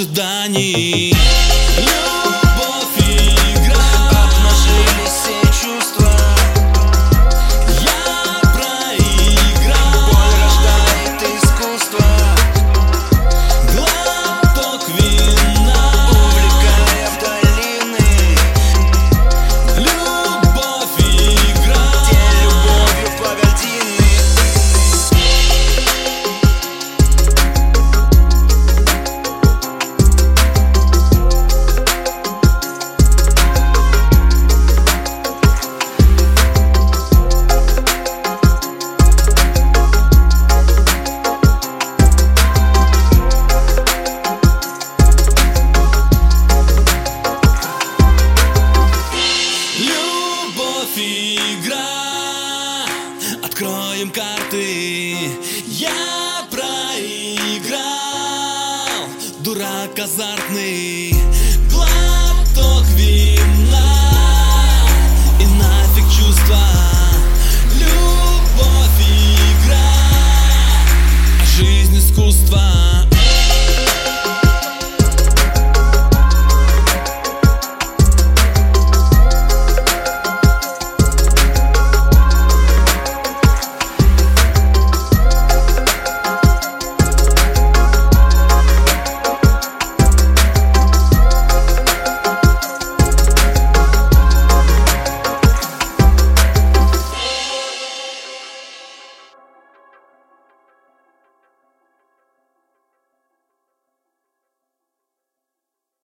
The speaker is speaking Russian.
ожиданий. Карты Я проиграл Дурак азартный. Глоток вина